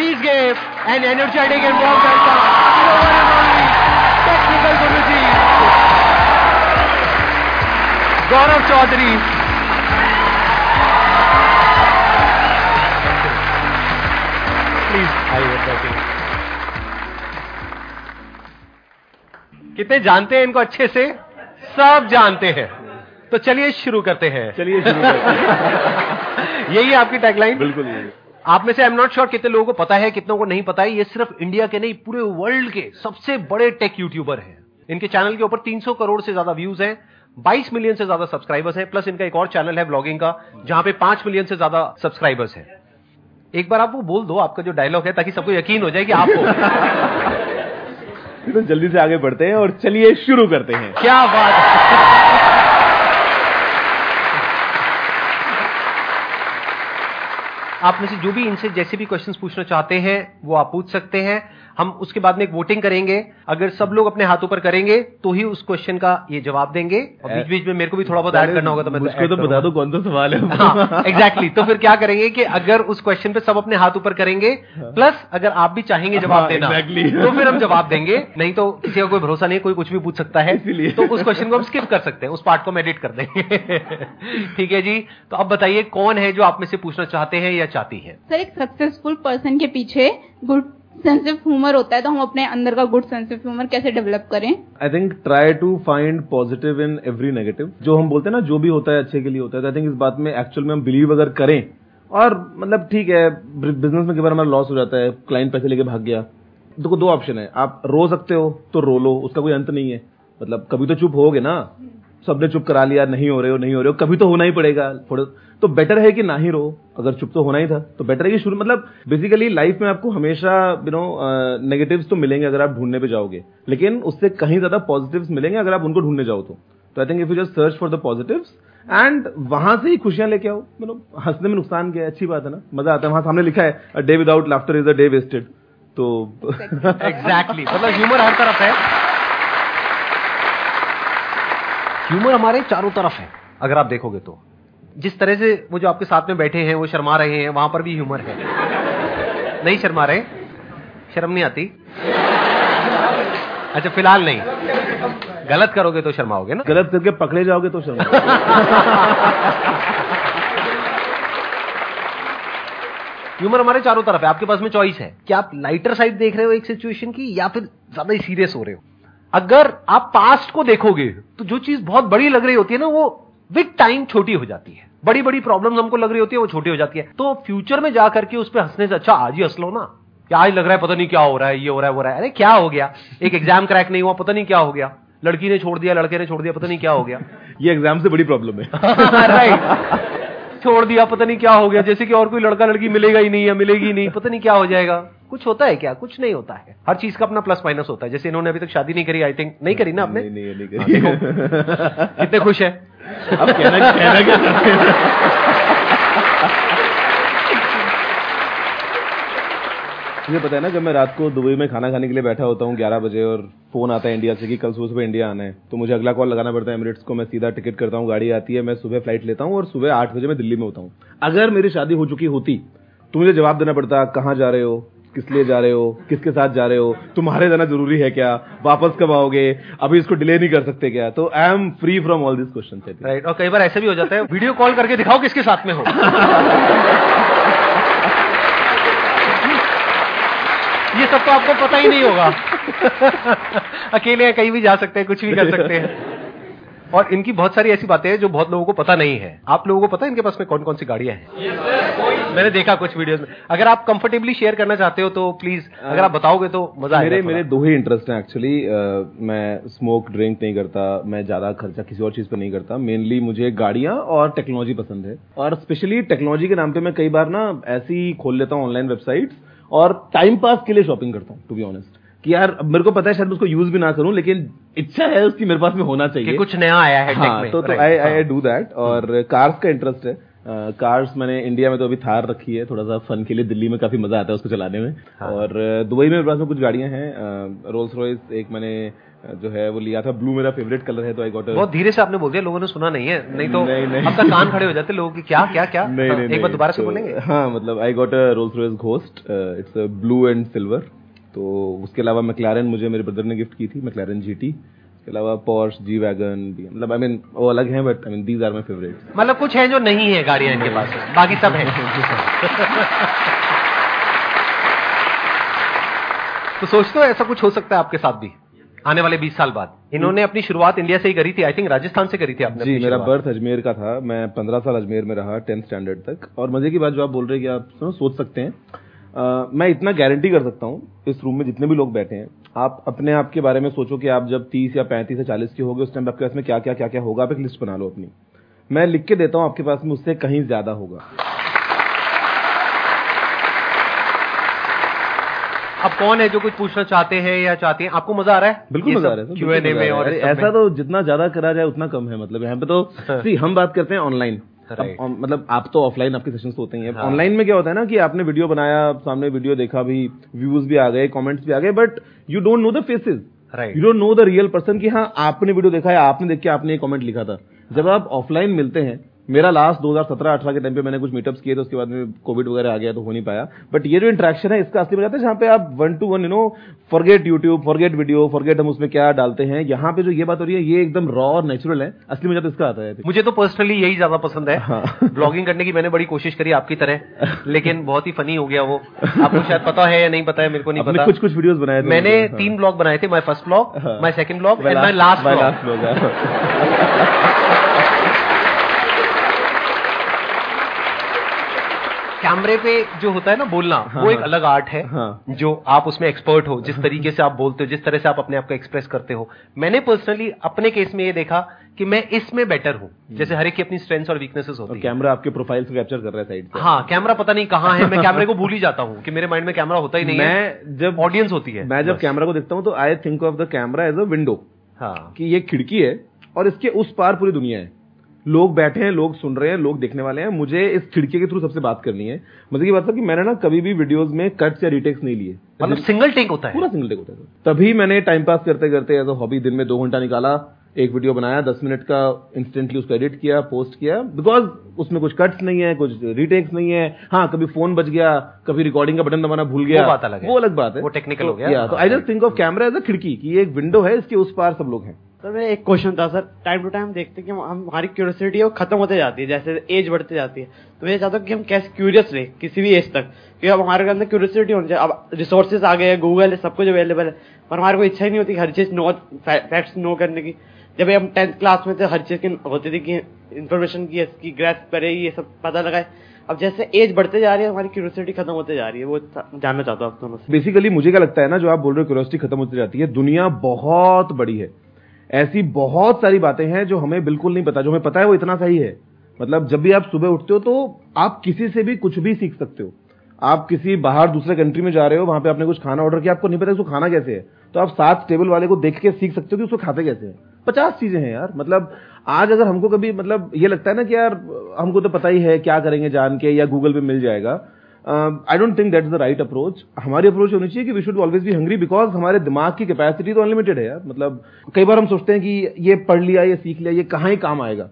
Please give an energetic and walk technical Guruji Gaurav Chaudhary please कितने जानते हैं इनको अच्छे से? सब जानते हैं। तो चलिए शुरू करते हैं। चलिए शुरू करते हैं। यही है आपकी टैगलाइन बिल्कुल यही। आप में से आई एम नॉट श्योर कितने लोगों को पता है कितनों को नहीं पता है ये सिर्फ़ इंडिया के नहीं पूरे वर्ल्ड के सबसे बड़े टेक यूट्यूबर हैं। इनके चैनल के ऊपर 300 करोड़ से ज़्यादा व्यूज़ हैं 22 मिलियन से ज़्यादा सब्सक्राइबर्स हैं प्लस इनका एक और चैनल है ब्लॉगिंग का जहाँ पे 5 मिलियन से ज़्यादा सब्सक्राइबर्स हैं। एक बार आप वो बोल दो आपका जो डायलॉग है ताकि सबको यकीन हो जाए कि आप हो। तो जल्दी से आगे बढ़ते हैं और चलिए शुरू करते हैं। क्या बात आप में से जो भी इनसे जैसे भी क्वेश्चंस पूछना चाहते हैं, वो आप पूछ सकते हैं। हम उसके बाद में एक वोटिंग करेंगे। अगर सब लोग अपने हाथ ऊपर करेंगे तो ही उस क्वेश्चन का ये जवाब देंगे। और बीच बीच में मेरे को भी थोड़ा बहुत ऐड करना होगा तो मैं मुझको तो बता दो कौन सा सवाल है हाँ एग्जैक्टली तो फिर क्या करेंगे कि अगर उस क्वेश्चन पे सब अपने हाथ ऊपर करेंगे प्लस अगर आप भी चाहेंगे जवाब हाँ, देना तो फिर हम जवाब देंगे। नहीं तो किसी का कोई भरोसा नहीं कोई कुछ भी पूछ सकता है। तो उस क्वेश्चन को हम स्किप कर सकते हैं। उस पार्ट को हम एडिट कर देंगे। ठीक है जी? तो अब बताइए कौन है जो आप में से पूछना चाहते हैं या चाहती है? सर एक सक्सेसफुल पर्सन के पीछे गुड सेंस ऑफ़ ह्यूमर होता है तो हम अपने अंदर का गुड सेंस ऑफ़ ह्यूमर कैसे डेवलप करें? I think try to find positive in every negative जो हम बोलते हैं ना, जो भी होता है अच्छे के लिए होता है आई थिंक इस बात में एक्चुअल में हम बिलीव अगर करें, और मतलब ठीक है बिज़नेस में कई बार हमारा लॉस हो जाता है क्लाइंट पैसे लेके भाग गया, देखो दो ऑप्शन है, आप रो सकते हो तो रो लो, उसका कोई अंत नहीं है। मतलब कभी तो चुप होगे ना। सबने चुप करा लिया नहीं हो रहे हो नहीं हो रहे हो कभी तो होना ही पड़ेगा। थोड़ा तो बेटर है कि ना ही रो अगर चुप तो होना ही था। तो बेटर है कि शुरू मतलब बेसिकली लाइफ में आपको हमेशा यू नो नेगेटिव्स तो मिलेंगे अगर आप ढूँढने पे जाओगे। लेकिन उससे कहीं ज़्यादा पॉजिटिव्स मिलेंगे अगर आप उनको ढूँढने जाओ तो। तो I think if you just search for the positives and वहाँ से ही खुशियाँ लेके आओ। मतलब हंसने में नुकसान क्या है? अच्छी बात है ना? मज़ा आता है। वहाँ सामने लिखा है a day without laughter is a day wasted तो एग्जैक्टली मतलब ह्यूमर हर तरफ़ है। ह्यूमर हमारे चारों तरफ़ है अगर आप देखोगे तो। जिस तरह से वो जो आपके साथ में बैठे हैं वो शर्मा रहे हैं वहाँ पर भी ह्यूमर है। नहीं शर्मा रहे शर्म नहीं आती। अच्छा फ़िलहाल नहीं। गलत करोगे तो शर्माओगे ना। गलत करके पकड़े जाओगे तो शर्मा। ह्यूमर हमारे चारों तरफ़ है आपके पास में चॉइस है। कि आप लाइटर साइड देख रहे हो एक सिचुएशन की या फिर ज़्यादा ही सीरियस हो रहे हो? अगर आप पास्ट को देखोगे तो जो चीज़ बहुत बड़ी लग रही होती है ना वो विद टाइम छोटी हो जाती है। बड़ी बड़ी प्रॉब्लम हमको लग रही होती है वो छोटी हो जाती है। तो फ्यूचर में जाकर के उस पर हंसने से अच्छा आज ही हंस लो ना। क्या आज लग रहा है पता नहीं क्या हो रहा है ये हो रहा है वो रहा है। अरे क्या हो गया? एक एग्ज़ाम क्रैक नहीं हुआ पता नहीं क्या हो गया। लड़की ने छोड़ दिया लड़के ने छोड़ दिया पता नहीं क्या हो गया। ये एग्ज़ाम से बड़ी प्रॉब्लम है। राइट छोड़ दिया पता नहीं क्या हो गया। जैसे कि और कोई लड़का लड़की मिलेगा ही नहीं या मिलेगी नहीं पता नहीं क्या हो जाएगा। कुछ होता है क्या? कुछ नहीं होता है। हर चीज़ का अपना प्लस माइनस होता है। जैसे इन्होंने अभी तक शादी नहीं करी आई थिंक नहीं करी ना आपने? नहीं नहीं नहीं हाँ, करी कितने खुश है। अब कहना कहना क्या मुझे पता है ना जब मैं रात को दुबई में खाना खाने के लिए बैठा होता हूँ 11 बजे और फ़ोन आता है इंडिया से कि कल सुबह सुबह इंडिया आना है तो मुझे अगला कॉल लगाना पड़ता है एमिरेट्स को। मैं सीधा टिकट करता हूँ गाड़ी आती है मैं सुबह फ़्लाइट लेता हूँ और सुबह आठ बजे मैं दिल्ली में होता हूँ। अगर मेरी शादी हो चुकी होती तो मुझे जवाब देना पड़ता कहाँ जा रहे हो? किस लिए जा रहे हो? किसके साथ जा रहे हो? तुम्हारे जाना ज़रूरी है क्या? वापस कब आओगे? अभी इसको डिले नहीं कर सकते क्या? तो I am free from all this question right और कई बार ऐसा भी हो जाता है वीडियो कॉल करके दिखाओ किसके साथ में हो। ये सब तो आपको पता ही नहीं होगा। अकेले हैं, कहीं भी जा सकते हैं कुछ भी कर सकते हैं। और इनकी बहुत सारी ऐसी बातें हैं जो बहुत लोगों को पता नहीं है। आप लोगों को पता है इनके पास में कौन कौन सी गाड़ियाँ हैं? मैंने देखा कुछ वीडियोस में। अगर आप कंफर्टेबली शेयर करना चाहते हो तो प्लीज़ अगर आप बताओगे तो मज़ा मेरे मेरे दो ही इंटरेस्ट हैं एक्चुअली मैं स्मोक ड्रिंक नहीं करता मैं ज़्यादा खर्चा किसी और चीज़ पर नहीं करता। मेनली मुझे गाड़ियाँ और टेक्नोलॉजी पसंद है। और स्पेशली टेक्नोलॉजी के नाम पे मैं कई बार ना ऐसी खोल लेता हूँ ऑनलाइन वेबसाइट्स और टाइम पास के लिए शॉपिंग करता हूँ टू बी ऑनेस्ट कि यार मेरे को पता है शायद मैं उसको यूज़ भी ना करूँ लेकिन इच्छा है उसकी मेरे पास में होना चाहिए। कि कुछ नया आया है हाँ में तो तो आई हाँ। आई डू दैट और कार्स का इंटरेस्ट है। कार्स मैंने इंडिया में तो अभी थार रखी है थोड़ा सा फन के लिए दिल्ली में काफ़ी मज़ा आता है उसको चलाने में। हाँ। और दुबई में मेरे पास में कुछ गाड़ियाँ हैं रोल्स रॉयस एक मैंने जो है वो लिया था ब्लू मेरा फेवरेट कलर है तो आई गॉट बहुत धीरे से आपने बोल दिया लोगों ने सुना नहीं है नहीं तो नहीं, नहीं। तक कान खड़े हो जाते लोगों की क्या क्या क्या? नहीं हाँ, नहीं एक बार दोबारा से तो- बोलेंगे? हाँ मतलब I got a Rolls Royce Ghost it's blue and silver तो उसके अलावा मैक्लारन मुझे मेरे ब्रदर ने गिफ्ट की थी मैक्लारन जीटी उसके अलावा पॉर्श जी वैगन मतलब आई मीन वो अलग हैं but I mean these are my favourite मतलब कुछ है जो नहीं है गाड़ियाँ इनके पास? बाकी सब है। तो सोचते हो ऐसा कुछ हो सकता है आपके साथ भी? आने वाले 20 साल बाद। इन्होंने अपनी शुरुआत इंडिया से ही करी थी आई थिंक राजस्थान से करी थी आपने जी मेरा बर्थ अजमेर का था। मैं पंद्रह साल अजमेर में रहा टेंथ स्टैंडर्ड तक। और मज़े की बात जो आप बोल रहे हैं कि आप सोच सकते हैं। अ, मैं इतना गारंटी कर सकता हूँ इस रूम में जितने भी लोग बैठे हैं आप अपने आप के बारे में सोचो कि आप जब तीस या पैंतीस या चालीस के होगे उस टाइम आपके पास में क्या क्या क्या क्या होगा आप एक लिस्ट बना लो अपनी। मैं लिख के देता हूँ आपके पास में उससे कहीं ज़्यादा होगा। अब कौन है जो कुछ पूछना चाहते हैं या चाहते हैं? आपको मज़ा आ रहा है? बिल्कुल मज़ा आ रहा है क्यूएनए में और ऐसा तो जितना ज़्यादा करा जाए उतना कम है मतलब यहाँ पे तो हम बात करते हैं ऑनलाइन Right. मतलब आप तो ऑफलाइन आपके सेशन होते ही हैं। हाँ। ऑनलाइन में क्या होता है ना कि आपने वीडियो बनाया सामने वीडियो देखा भी व्यूज़ भी आ गए कॉमेंट्स भी आ गए but you don't know the faces right you don't know the real person कि हाँ आपने वीडियो देखा है आपने देख के आपने ये कमेंट लिखा था। जब आप ऑफलाइन मिलते हैं मेरा लास्ट 2017-18 के टाइम पे मैंने कुछ मीटअप्स किए थे उसके बाद में कोविड वगैरह आ गया तो हो नहीं पाया। बट ये जो इंटरेक्शन है इसका असली मज़ा आता है जहाँ पे आप one to one you know forget YouTube forget video forget हम उसमें क्या डालते हैं। यहाँ पे जो ये बात हो रही है ये एकदम रॉ और नेचुरल है। असली मज़ा तो इसका आता है मुझे तो पर्सनली यही ज़्यादा पसंद है। हाँ। ब्लॉगिंग करने की मैंने बड़ी कोशिश करी आपकी तरह लेकिन बहुत ही फनी हो गया वो। आपको शायद पता है या नहीं पता है मेरे को नहीं पता। कुछ कुछ वीडियोस बनाए मैंने हाँ। तीन ब्लॉग बनाए थे my first blog my second blog and last- last blog कैमरे पे जो होता है ना बोलना हाँ, वो एक हाँ। अलग आर्ट है हाँ। जो आप उसमें एक्सपर्ट हो जिस तरीके से आप बोलते हो जिस तरह से आप अपने आप को एक्सप्रेस करते हो। मैंने पर्सनली अपने केस में ये देखा कि मैं इसमें बेटर हूँ। जैसे हर एक की अपनी स्ट्रेंथ्स और वीकनेसेस होती है। कैमरा आपके प्रोफ़ाइल से कैप्चर कर रहा है साइड से हाँ कैमरा पता नहीं कहाँ है मैं कैमरे को भूल ही जाता हूँ कि मेरे माइंड में कैमरा होता ही नहीं है। मैं जब ऑडियंस होती है। मैं जब कैमरा को देखता हूँ तो I think of the camera as a window हाँ। कि ये खिड़की है और इसके उस पार पूरी दुनिया है। लोग बैठे हैं लोग सुन रहे हैं लोग देखने वाले हैं। मुझे इस खिड़की के थ्रू सबसे बात करनी है। मज़े की बात है कि मैंने ना कभी भी वीडियोस में कट्स या रिटेक्स नहीं लिए। मतलब सिंगल टेक होता है। पूरा सिंगल टेक होता है। तभी मैंने टाइम पास करते करते एज अ हॉबी दिन में दो घंटा निकाला एक वीडियो बनाया दस मिनट का इंस्टेंटली उसको एडिट किया पोस्ट किया। बिकॉज़ उसमें कुछ कट्स नहीं है कुछ रिटेक्स नहीं है। हाँ कभी फ़ोन बच गया कभी रिकॉर्डिंग का बटन दबाना भूल गया। वो बात अलग है। वो अलग बात है। वो तो, हो गया। तो हाँ, I just think of camera as a खिड़की कि ये एक विंडो है इसके उस पार सब लोग हैं। सर मेरा एक क्वेश्चन था सर टाइम टू टाइम देखते कि हम, हमारी क्यूरियोसिटी है वो खत्म होते जाती है, जैसे एज बढ़ती जाती है। तो मैं चाहता हूँ कि हम कैसे क्यूरियस रहे, किसी भी एज तक। क्योंकि अब हमारे अंदर क्यूरियोसिटी होनी चाहिए। अब रिसोर्सेज आ गए हैं गूगल है, सब कुछ अवेलेबल है। पर हमारे को इच्छा ही नहीं होती हर चीज़ नो फैक्ट्स नो करने की। जब हम टेंथ क्लास में थे, हर चीज़ की होती थी कि इन्फॉर्मेशन की, इसकी ग्रेस करे, ये सब पता लगाए। अब जैसे एज बढ़ते जा रही है, हमारी क्यूरियोसिटी खत्म होते जा रही है। वो जानना चाहता हूँ आप दोनों बेसिकली मुझे क्या लगता है ना, जो आप बोल रहे हो क्यूरियोसिटी खत्म होती जाती है, दुनिया बहुत बड़ी है। ऐसी बहुत सारी बातें हैं जो हमें बिल्कुल नहीं पता, जो हमें पता है वो इतना सही है। मतलब जब भी आप सुबह उठते हो तो आप किसी से भी कुछ भी सीख सकते हो। आप किसी बाहर दूसरे कंट्री में जा रहे हो, वहाँ पे आपने कुछ खाना ऑर्डर किया, आपको नहीं पता उसको खाना कैसे है। तो आप सात टेबल वाले को देख के सीख सकते हो कि उसको खाते कैसे हैं। पचास चीज़ें हैं यार। मतलब आज अगर हमको कभी मतलब ये लगता है ना कि यार, हमको तो पता ही है क्या करेंगे जान के या गूगल पे मिल जाएगा। I don't think that is the right approach हमारी अप्रोच होनी चाहिए कि वी शुड ऑलवेज भी हंग्री बिकॉज़ हमारे दिमाग की कैपेसिटी तो अनलिमिटेड है यार। मतलब कई बार हम सोचते हैं कि ये पढ़ लिया, ये सीख लिया, ये कहाँ ही काम आएगा?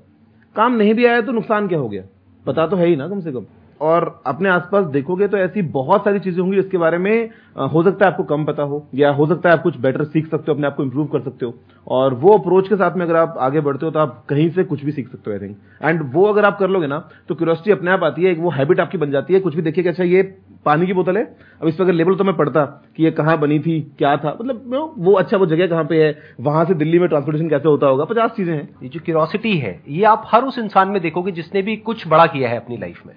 काम नहीं भी आया तो नुकसान क्या हो गया? पता तो है ही ना कम से कम। और अपने आसपास देखोगे तो ऐसी बहुत सारी चीज़ें होंगी जिसके बारे में हो सकता है आपको कम पता हो, या हो सकता है आप कुछ बेटर सीख सकते हो, अपने आप को इंप्रूव कर सकते हो। और वो अप्रोच के साथ में अगर आप आगे बढ़ते हो तो आप कहीं से कुछ भी सीख सकते हो आई थिंक एंड वो अगर आप कर लोगे ना तो क्यूरोसिटी अपने आप आती है, एक वो हैबिट आपकी बन जाती है, कुछ भी देखिए कि अच्छा ये पानी की बोतल है, अब इस पर अगर लेबल तो मैं पढ़ता कि ये कहाँ बनी थी, क्या था मतलब वो अच्छा वो जगह कहाँ पे है, वहाँ से दिल्ली में ट्रांसपोर्टेशन कैसे होता होगा, पचास चीज़ें हैं। ये जो क्यूरोसिटी है, ये आप हर उस इंसान में देखोगे जिसने भी कुछ बड़ा किया है अपनी लाइफ में।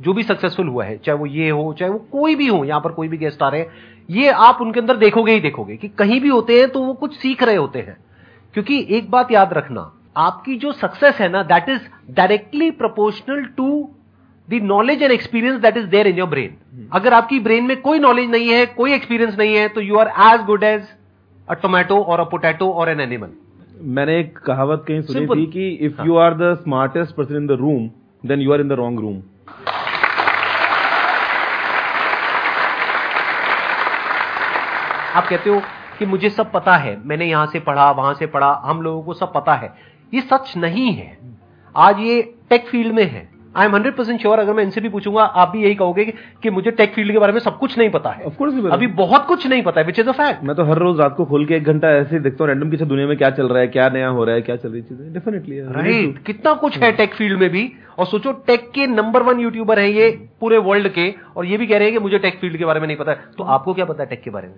जो भी सक्सेसफुल हुआ है चाहे वो ये हो चाहे वो कोई भी हो यहाँ पर कोई भी गेस्ट आ रहे हैं ये आप उनके अंदर देखोगे ही देखोगे कि कहीं भी होते हैं तो वो कुछ सीख रहे होते हैं। क्योंकि एक बात याद रखना आपकी जो सक्सेस है ना that is directly proportional to the knowledge and experience that is there in your brain अगर आपकी ब्रेन में कोई नॉलेज नहीं है कोई एक्सपीरियंस नहीं है तो you are as good as a tomato और अ पोटैटो और एन एनिमल मैंने एक कहावत कहीं सुनी Simple. थी कि if. You are the smartest person in the room then you are in the wrong room आप कहते हो कि मुझे सब पता है मैंने यहाँ से पढ़ा वहाँ से पढ़ा हम लोगों को सब पता है। ये सच नहीं है। आज ये टेक फ़ील्ड में है। I am hundred percent sure अगर मैं इनसे भी पूछूँगा आप भी यही कहोगे कि, कि मुझे टेक फ़ील्ड के बारे में सब कुछ नहीं पता है। Course अभी बहुत कुछ नहीं पता है विच इज़ अ फैक्ट मैं तो हर रोज रात को खोल के एक घंटा ऐसे देखता हूँ रैंडम किसी दुनिया में क्या चल रहा है क्या नया हो रहा है क्या चल रही चीज़ें। डेफिनेटली राइट कितना कुछ है टेक फ़ील्ड में भी। और सोचो टेक के नंबर वन यूट्यूबर है ये पूरे वर्ल्ड के और ये भी कह रहे हैं कि मुझे टेक फ़ील्ड के बारे में नहीं पता है। तो आपको क्या पता है टेक के बारे में?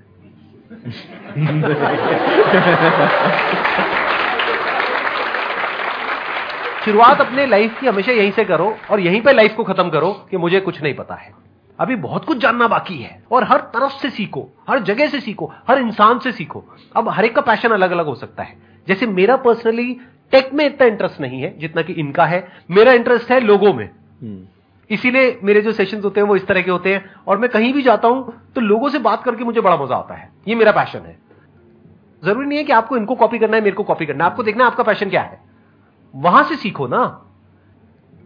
शुरुआत अपने लाइफ की हमेशा यहीं से करो और यहीं पे लाइफ को खत्म करो कि मुझे कुछ नहीं पता है। अभी बहुत कुछ जानना बाकी है और हर तरफ़ से सीखो, हर जगह से सीखो, हर इंसान से सीखो। अब हर एक का पैशन अलग अलग हो सकता है। जैसे मेरा पर्सनली टेक में इतना इंटरेस्ट नहीं है जितना कि इनका है। मेरा इंटरेस्ट है लोगों में। इसीलिए मेरे जो सेशंस होते हैं वो इस तरह के होते हैं। और मैं कहीं भी जाता हूँ तो लोगों से बात करके मुझे बड़ा मज़ा आता है। ये मेरा पैशन है। ज़रूरी नहीं है कि आपको इनको कॉपी करना है मेरे को कॉपी करना है। आपको देखना है आपका पैशन क्या है। वहाँ से सीखो ना।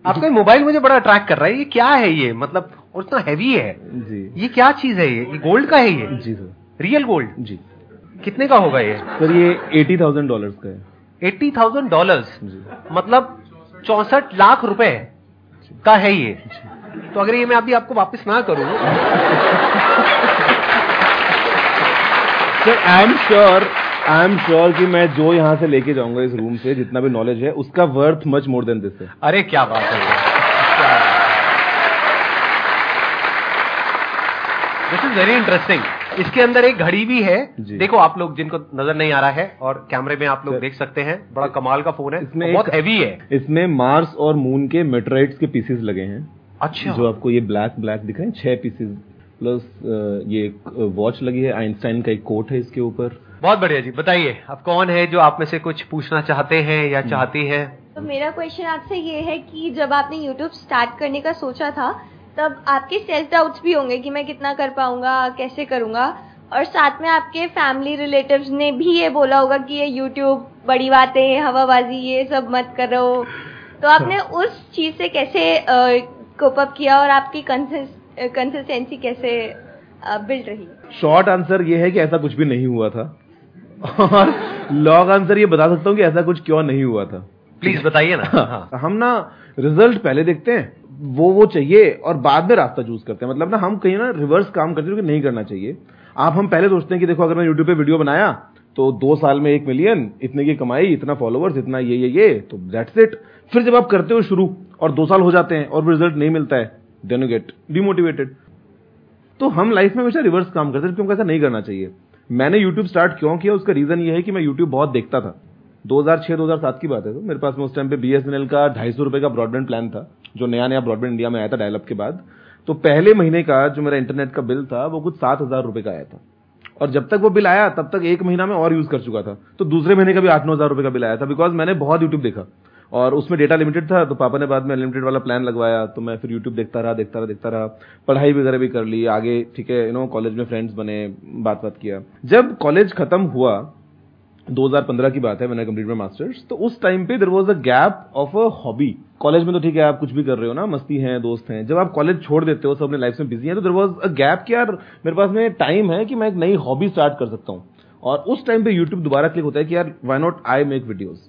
आपका मोबाइल मुझे बड़ा अट्रैक्ट कर रहा है। ये क्या है ये? मतलब और इतना हैवी है। जी। ये क्या चीज़ है ये? ये गोल्ड का है ये? जी सर। रियल गोल्ड जी। कितने का होगा ये? सर ये एटी थाउज़ेंड डॉलर का है। एट्टी थाउज़ेंड डॉलर मतलब चौसठ लाख रुपए। का है ये? तो अगर ये मैं अभी आपको वापस ना करूँ sir I am sure I am sure कि मैं जो यहाँ से लेके जाऊँगा इस रूम से जितना भी नॉलेज है उसका worth much more than this अरे क्या बात है दिस इज़ वेरी इंटरेस्टिंग इसके अंदर एक घड़ी भी है। देखो आप लोग जिनको नज़र नहीं आ रहा है और कैमरे में आप लोग देख सकते हैं बड़ा कमाल का फ़ोन है। इसमें बहुत हैवी है। इसमें मार्स और मून के मेटराइट्स के पीसेस लगे हैं। अच्छा। जो आपको ये ब्लैक ब्लैक दिख रहे हैं छह पीसेस प्लस ये एक वॉच लगी है। आइंस्टाइन का एक कोट है इसके ऊपर। बहुत बढ़िया जी। बताइए अब कौन है जो आप में से कुछ पूछना चाहते हैं या चाहती हैं? तो मेरा क्वेश्चन आपसे ये है कि जब आपने यूट्यूब स्टार्ट करने का सोचा था तब आपके सेल्फ डाउट्स भी होंगे कि मैं कितना कर पाऊँगा कैसे करूँगा। और साथ में आपके फैमिली रिलेटिव्स ने भी ये बोला होगा कि ये यूट्यूब बड़ी बातें हवाबाजी ये सब मत करो। तो आपने उस चीज़ से कैसे कोप अप किया और आपकी कंसिस्टेंसी कैसे बिल्ड रही? शॉर्ट आंसर ये है कि ऐसा कुछ भी नहीं हुआ था। और लॉन्ग आंसर ये बता सकता हूँ कि ऐसा कुछ क्यों नहीं हुआ था। प्लीज़ बताइए ना। हाँ हम ना रिज़ल्ट पहले देखते हैं। वो वो चाहिए और बाद में रास्ता चूज़ करते हैं। मतलब ना, हम कहीं ना रिवर्स काम करते हैं नहीं करना चाहिए। आप, हम पहले सोचते हैं कि देखो, अगर मैं यूट्यूब पे वीडियो बनाया तो दो साल में एक मिलियन इतने की कमाई, इतना फॉलोअर्स इतना ये ये ये तो दैट्स इट फिर जब आप करते हो शुरू और दो साल हो जाते हैं और रिज़ल्ट नहीं मिलता है देन यू गेट डिमोटिवेटेड तो हम लाइफ में हमेशा रिवर्स काम करते हैं, क्योंकि ऐसा नहीं करना चाहिए। मैंने यूट्यूब स्टार्ट क्यों किया, उसका रीजन ये है कि मैं यूट्यूब बहुत देखता था। 2006-2007 की बात है तो मेरे पास में उस टाइम पे बीएसएनएल का ढाई सौ रुपए का ब्रॉडबैंड प्लान था। जो नया नया ब्रॉडबैंड इंडिया में आया था डायलअप के बाद तो पहले महीने का जो मेरा इंटरनेट का बिल था, वो कुछ सात हज़ार रुपए का आया था। और जब तक वो बिल आया, तब तक एक महीना में और यूज़ कर चुका था। तो दूसरे महीने का भी आठ नौ हज़ार रुपए का बिल आया था बिकॉज़ मैंने बहुत यूट्यूब देखा। और उसमें डेटा लिमिटेड था तो पापा ने बाद में अनलिमिटेड वाला प्लान लगवाया तो मैं फिर यूट्यूब देखता रहा देखता रहा देखता रहा। पढ़ाई वगैरह भी कर ली, आगे, ठीक है यू नो कॉलेज में फ्रेंड्स बने बात बात किया। जब कॉलेज खत्म हुआ 2015 की बात है मैंने कंप्लीट माई मास्टर्स तो उस टाइम पे there was a gap of a hobby college में तो ठीक है, आप कुछ भी कर रहे हो ना, मस्ती है, दोस्त हैं। जब आप कॉलेज छोड़ देते हो, सब अपने लाइफ में बिज़ी है तो देर वॉज़ अ गैप कि यार, मेरे पास में टाइम है कि मैं एक नई हॉबी स्टार्ट कर सकता हूँ। और उस टाइम पे यूट्यूब दोबारा क्लिक होता है कि यार why not I make videos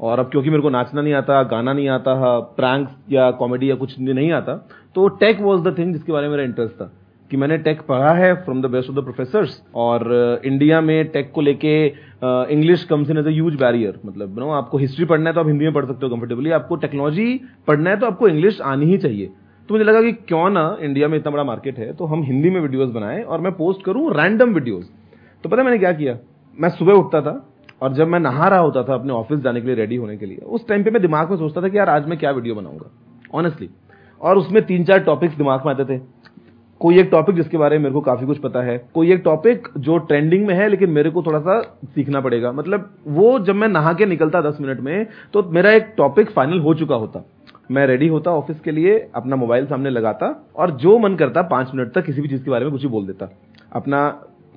और अब क्योंकि मेरे को नाचना नहीं आता, गाना नहीं आता प्रैंक्स या कॉमेडी या कुछ नहीं आता तो टेक वॉज़ द थिंग जिसके बारे में मेरा इंटरेस्ट था। कि मैंने टेक पढ़ा है from the best of the professors और इंडिया में टेक को लेके English comes in as a huge barrier मतलब नो आपको हिस्ट्री पढ़ना है तो आप हिंदी में पढ़ सकते हो कंफर्टेबली आपको टेक्नोलॉजी पढ़ना है तो आपको इंग्लिश आनी ही चाहिए। तो मुझे लगा कि क्यों ना इंडिया में इतना बड़ा मार्केट है तो हम हिंदी में वीडियोस बनाएँ और मैं पोस्ट करूँ रैंडम वीडियोस तो पता मैंने क्या किया? मैं सुबह उठता था और जब मैं नहा रहा होता था अपने ऑफ़िस जाने के लिए रेडी होने के लिए, उस टाइम पे मैं दिमाग में सोचता था कि यार आज मैं क्या वीडियो बनाऊँगा? ऑनेस्टली और उसमें तीन चार टॉपिक्स दिमाग में आते थे। कोई एक टॉपिक जिसके बारे में मेरे को काफ़ी कुछ पता है, कोई एक टॉपिक जो ट्रेंडिंग में है, लेकिन मेरे को थोड़ा सा सीखना पड़ेगा। मतलब वो जब मैं नहा के निकलता दस मिनट में तो मेरा एक टॉपिक फाइनल हो चुका होता। मैं रेडी होता ऑफ़िस के लिए, अपना मोबाइल सामने लगाता, और जो मन करता पाँच मिनट तक किसी भी चीज़ के बारे में कुछ ही बोल देता। अपना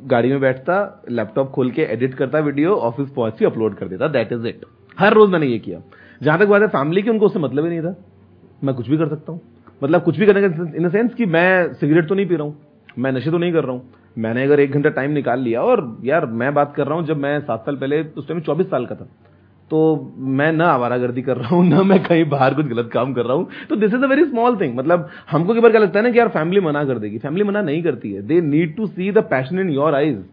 गाड़ी में बैठता लैपटॉप खोल के एडिट करता वीडियो ऑफ़िस पहुँच के अपलोड कर देता दैट इज़ इट हर रोज मैंने ये किया। जहाँ तक बात है फैमिली की, उनको उससे मतलब ही नहीं था। मैं कुछ भी कर सकता हूँ। मतलब कुछ भी करने का इन द सेंस कि मैं सिगरेट तो नहीं पी रहा हूँ, मैं नशे तो नहीं कर रहा हूँ। मैंने अगर एक घंटा टाइम निकाल लिया और यार मैं बात कर रहा हूँ, जब मैं सात साल पहले उस टाइम चौबीस साल का था तो मैं ना आवारागर्दी कर रहा हूँ, ना मैं कहीं बाहर कुछ गलत काम कर रहा हूँ। तो this is a very small thing मतलब हमको कई बार क्या लगता है ना कि यार फैमिली मना कर देगी। फैमिली मना नहीं करती है। They need to see the passion in your eyes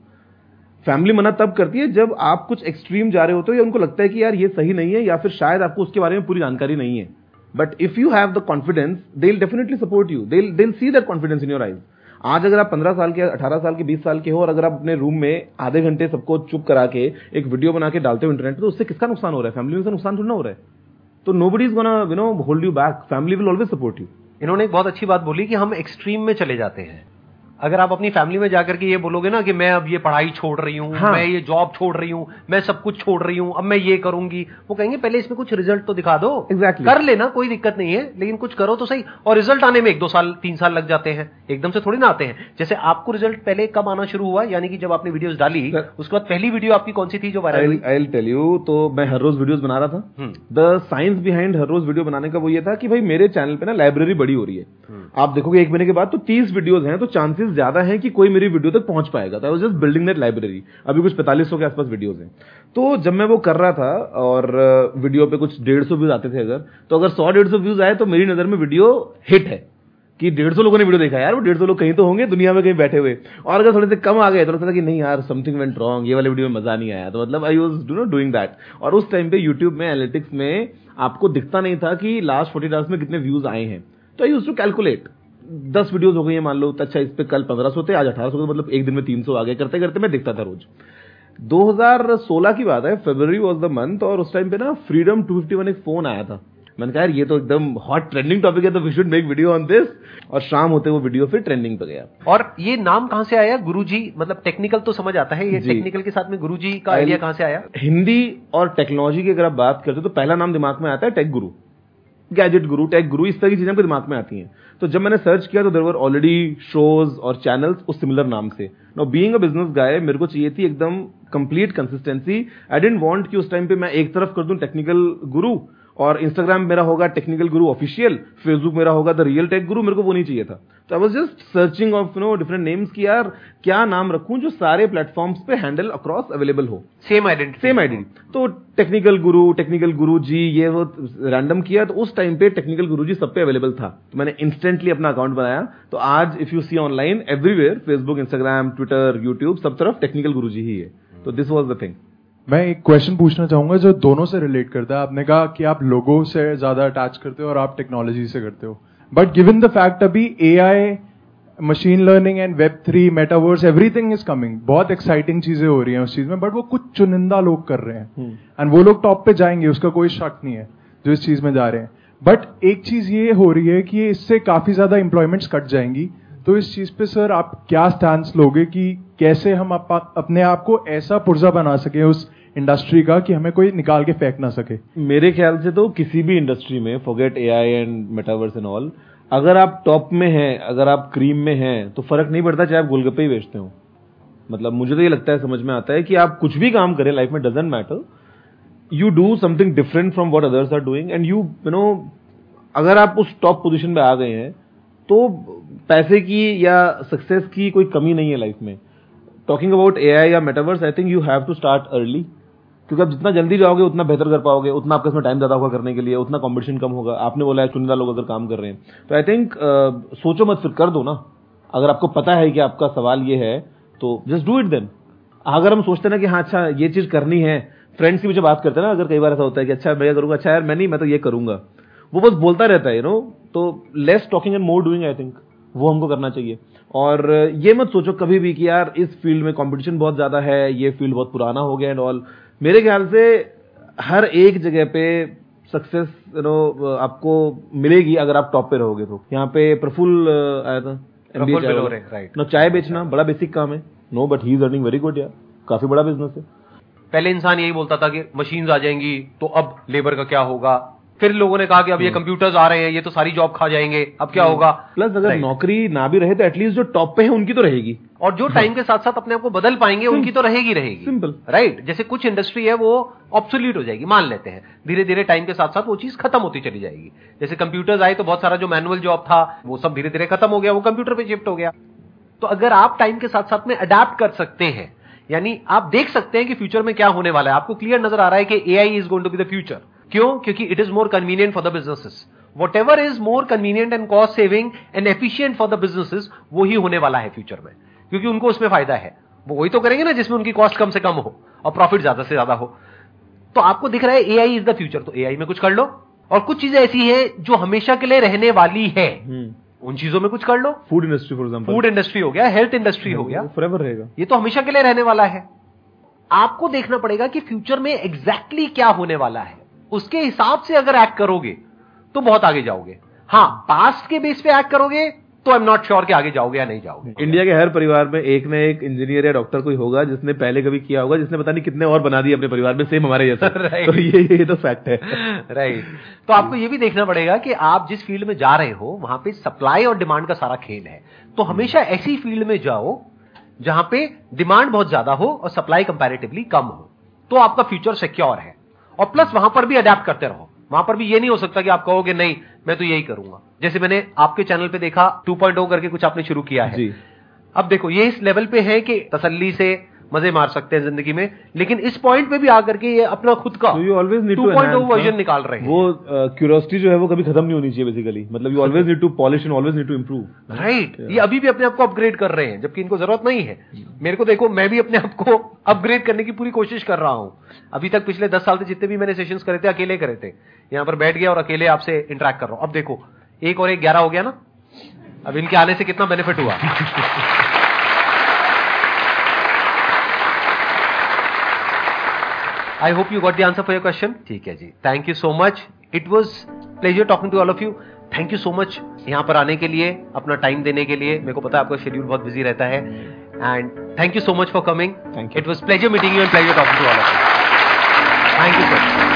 family मना तब करती है जब आप कुछ एक्सट्रीम जा रहे होते हो या उनको लगता है कि यार ये सही नहीं है या फिर शायद आपको उसके बारे में पूरी जानकारी नहीं है। But if you have the confidence they definitely support you they see that confidence in your eyes आज अगर आप 15 साल के 18 साल के 20 साल के हो और अगर आप अपने रूम में आधे घंटे सबको चुप करा के एक वीडियो बना के डालते हो इंटरनेट पर तो उससे किसका नुकसान हो रहा है? फैमिली में नुकसान थोड़ा हो रहा है। तो nobody is gonna you know hold you back family will always support you इन्होंने एक बहुत अच्छी बात बोली कि हम एक्सट्रीम में चले जाते हैं। अगर आप अपनी फैमिली में जाकर के ये बोलोगे ना कि मैं अब ये पढ़ाई छोड़ रही हूँ हाँ। मैं ये जॉब छोड़ रही हूँ मैं सब कुछ छोड़ रही हूँ अब मैं ये करूँगी वो कहेंगे पहले इसमें कुछ रिज़ल्ट तो दिखा दो Exactly. कर लेना कोई दिक्कत नहीं है लेकिन कुछ करो तो सही और रिज़ल्ट आने में एक दो साल तीन साल लग जाते हैं एकदम से थोड़ी ना आते हैं जैसे आपको रिज़ल्ट पहले कब आना शुरू हुआ यानी कि जब आपने वीडियोस डाली उसके बाद पहली वीडियो आपकी कौन सी थी जो वायरल आई टेल यू तो मैं हर रोज वीडियोस बना रहा था। द साइंस बिहाइंड हर रोज वीडियो बनाने का वो ये था कि भाई मेरे चैनल पे ना लाइब्रेरी बड़ी हो रही है हम्म। आप देखोगे एक महीने के बाद तो तीस वीडियोज़ हैं तो चांसेस ज़्यादा हैं कि कोई मेरी वीडियो तक पहुँच पाएगा। Was just building that library अभी कुछ 4500 के आसपास वीडियोस हैं। तो जब मैं वो कर रहा था और वीडियो पे कुछ 150 व्यूज़ आते थे अगर तो अगर 100 150 व्यूज़ आए तो मेरी नज़र में वीडियो हिट है कि 150 लोगों ने वीडियो देखा यार, वो 150 लोग कहीं तो होंगे, दुनिया में कहीं बैठे हुए। और अगर थोड़े से कम आ गए तो लगता था कि नहीं यार समथिंग वेंट रॉन्ग ये वाले वीडियो में मज़ा नहीं आया। तो मतलब I was do no doing that और उस टाइम पे यूट्यूब में एनालिटिक्स में आपको दिखता नहीं था कि लास्ट फोर्टी आवर्स में कितने व्यूज़ आए हैं। तो आई यूज़ टू कैलकुलेट दस वीडियोस हो गई है मान लो तो अच्छा इस पर कल पंद्रह सौ थे आज अठारह सौ मतलब एक दिन में तीन सौ आ गए करते करते मैं दिखता था रोज। 2016 की बात है फरवरी वाज द मंथ और उस टाइम पे ना फ्रीडम 251 एक फ़ोन आया था। मैंने कहा यार ये तो एकदम हॉट ट्रेंडिंग टॉपिक है तो we should make video on this और शाम होते वो वीडियो फिर ट्रेंडिंग पे गया। और ये नाम कहाँ से आया? गुरुजी मतलब टेक्निकल तो समझ आता है ये टेक्निकल के साथ में गुरुजी का आइडिया कहाँ से आया? हिंदी और टेक्नोलॉजी की अगर आप बात करते हो तो पहला नाम दिमाग में आता है टेक गुरु गैजेट गुरु टेक गुरु इस तरह की चीज़ें आपके दिमाग में आती हैं। तो जब मैंने सर्च किया तो देर वर ऑलरेडी शोज़ और चैनल्स उस सिमिलर नाम से। No being a business guy मेरे को चाहिए थी एकदम complete consistency I didn't want कि उस टाइम पे मैं एक तरफ़ कर दूँ टेक्निकल गुरु और इंस्टाग्राम मेरा होगा टेक्निकल गुरु ऑफिशियल फेसबुक मेरा होगा द रियल टेक गुरु मेरे को वो नहीं चाहिए था। तो I was just searching of no different names की यार क्या नाम रखूँ जो सारे प्लेटफॉर्म्स पे हैंडल अक्रॉस अवेलेबल हो। सेम आइडेंटिटी सेम आइडेंटिटी तो टेक्निकल गुरु टेक्निकल गुरु जी ये वो रैंडम किया तो उस टाइम पे टेक्निकल गुरु जी सब पे अवेलेबल था। तो मैंने इंस्टेंटली अपना अकाउंट बनाया। तो आज if you see online everywhere Facebook Instagram Twitter YouTube सब तरफ़ टेक्निकल गुरु जी ही है। तो दिस वॉज़ द थिंग मैं एक क्वेश्चन पूछना चाहूँगा जो दोनों से रिलेट करता है। आपने कहा कि आप लोगों से ज़्यादा अटैच करते हो और आप टेक्नोलॉजी से करते हो। बट गिवन द फैक्ट अभी A I machine learning and web three metaverse everything is coming बहुत एक्साइटिंग चीज़ें हो रही हैं उस चीज़ में बट वो कुछ चुनिंदा लोग कर रहे हैं। एंड वो लोग टॉप पे जाएँगे उसका कोई शक नहीं है जो इस चीज़ में जा रहे हैं। बट एक चीज़ ये हो रही है कि इससे काफ़ी ज़्यादा इंप्लॉयमेंट्स कट जाएँगी। तो इस चीज़ पे सर आप क्या स्टैंड लोगे कि कैसे हम अप, अपने आप को ऐसा पुर्जा बना सके उस इंडस्ट्री का कि हमें कोई निकाल के फेंक ना सके। मेरे ख्याल से तो किसी भी इंडस्ट्री में forget AI and metaverse and all अगर आप टॉप में हैं, अगर आप क्रीम में हैं तो फ़र्क नहीं पड़ता चाहे आप गोलगप्पे ही बेचते हो। मतलब मुझे तो ये लगता है, समझ में आता है कि आप कुछ भी काम करें लाइफ में doesn't matter you do something different from what others are doing and you you know अगर आप उस टॉप पोजिशन पे आ गए हैं तो पैसे की या सक्सेस की कोई कमी नहीं है लाइफ में। टॉकिंग अबाउट एआई या metaverse I think you have to start early क्योंकि आप जितना जल्दी जाओगे, उतना बेहतर कर पाओगे, उतना आपके इसमें टाइम ज़्यादा होगा करने के लिए, उतना कंपटीशन कम होगा। आपने बोला है, चुनिंदा लोग अगर काम कर रहे हैं। तो आई थिंक सोचो मत, फिर कर दो ना। अगर आपको पता है कि आपका सवाल ये है तो जस्ट डू इट देन अगर हम सोचते ना कि हाँ अच्छा ये चीज़ करनी है फ्रेंड्स की मुझे बात करते हैं ना, अगर कई बार ऐसा होता है कि अच्छा मैं क्या करूँगा अच्छा यार, मैं नहीं, मैं तो ये करूँगा। वो बस बोलता रहता है यू नो तो less talking and more doing I think वो हमको करना चाहिए। और ये मत सोचो कभी भी कि यार, इस फ़ील्ड में कंपटीशन बहुत ज़्यादा है, ये फ़ील्ड बहुत पुराना हो गया एंड ऑल मेरे ख्याल से हर एक जगह पे सक्सेस यू नो आपको मिलेगी अगर आप टॉप पे रहोगे तो। यहाँ पे प्रफुल आया था राइट नो चाय वाला। ना चाय बेचना बड़ा बेसिक काम है। No but he is earning very good यार काफ़ी बड़ा बिज़नेस है। पहले इंसान यही बोलता था कि मशीन आ जाएँगी तो अब लेबर का क्या होगा? फिर लोगों ने कहा कि अब ये कंप्यूटर्स आ रहे हैं ये तो सारी जॉब खा जाएँगे अब क्या होगा? प्लस अगर नौकरी ना भी रहे तो एटलीस्ट जो टॉप पे है उनकी तो रहेगी। और जो टाइम के साथ साथ अपने आप को बदल पाएँगे उनकी तो रहेगी रहेगी। सिंपल राइट जैसे कुछ इंडस्ट्री है वो ऑब्सोल्यूट हो जाएगी मान लेते हैं। धीरे धीरे टाइम के साथ साथ वो चीज़ खत्म होती चली जाएगी। जैसे कंप्यूटर्स आए तो बहुत सारा जो मैनुअल जॉब था वो सब धीरे धीरे खत्म हो गया वो कंप्यूटर पे शिफ्ट हो गया। तो अगर आप टाइम के साथ साथ में अडेप्ट कर सकते हैं यानी आप देख सकते हैं कि फ्यूचर में क्या होने वाला है। आपको क्लियर नज़र आ रहा है कि AI is going to be the future क्यों? क्योंकि it is more convenient for the businesses whatever is more convenient and cost saving and efficient for the businesses वो ही होने वाला है फ्यूचर में। क्योंकि उनको उसमें फ़ायदा है। वो वही तो करेंगे ना जिसमें उनकी कॉस्ट कम से कम हो और प्रॉफिट ज़्यादा से ज़्यादा हो। तो आपको दिख रहा है एआई इज़ द फ्यूचर तो एआई में कुछ कर लो। और कुछ चीज़ें ऐसी हैं जो हमेशा के लिए रहने वाली है। उन चीज़ों में कुछ कर लो। Food industry for example food industry हो गया हेल्थ इंडस्ट्री हो गया। फॉरएवर रहेगा। ये तो हमेशा के लिए रहने वाला है। आपको देखना पड़ेगा कि फ्यूचर में एग्जैक्टली क्या होने वाला है। उसके हिसाब से अगर एक्ट करोगे तो बहुत आगे जाओगे। हाँ पास्ट के बेस पे एक्ट करोगे तो आई एम नॉट श्योर कि आगे जाओगे या नहीं जाओगे। इंडिया के हर परिवार में एक न एक इंजीनियर या डॉक्टर कोई होगा जिसने पहले कभी किया होगा जिसने पता नहीं कितने और बना दिए अपने परिवार में सेम हमारे जैसा। Right. तो ये ये तो फैक्ट है। राइट तो आपको ये भी देखना पड़ेगा कि आप जिस फ़ील्ड में जा रहे हो वहाँ पे सप्लाई और डिमांड का सारा खेल है। तो हमेशा ऐसी फ़ील्ड में जाओ जहाँ पे डिमांड बहुत ज़्यादा हो और सप्लाई कंपेरेटिवली कम हो। तो आपका फ्यूचर सिक्योर है। और प्लस वहाँ पर भी अडेप्ट करते रहो। वहाँ पर भी ये नहीं हो सकता कि आप कहोगे नहीं मैं तो यही करूँगा। जैसे मैंने आपके चैनल पे देखा 2.0 करके कुछ आपने शुरू किया है। जी। अब देखो ये इस लेवल पे है कि तसल्ली से मज़े मार सकते हैं ज़िंदगी में। लेकिन इस पॉइंट पे भी आकर के ये अपना खुद का यू ऑलवेज नीड 2.0 वर्जन निकाल रहे हैं। वो क्यूरियोसिटी जो है वो कभी खत्म नहीं होनी चाहिए बेसिकली मतलब you always need to polish and always need to improve right ये अभी भी अपने आप को अपग्रेड कर रहे हैं जबकि इनको ज़रूरत नहीं है। मेरे को देखो मैं भी अपने आप को अपग्रेड करने की पूरी कोशिश कर रहा हूँ। अभी तक पिछले दस साल से जितने भी मैंने सेशन करे थे अकेले करे थे। यहाँ पर बैठ गया और अकेले आपसे इंटरेक्ट कर रहा हूँ। अब देखो एक और एक ग्यारह हो गया ना? अब इनके आने से कितना बेनिफिट हुआ? I hope you got the answer for your question ठीक है जी. Thank you so much it was pleasure talking to all of you thank you so much यहाँ पर आने के लिए अपना टाइम देने के लिए. मेरे को पता है आपका शेड्यूल बहुत बिज़ी रहता है. And thank you so much for coming thank you it was pleasure meeting you and pleasure talking to all of you thank you so much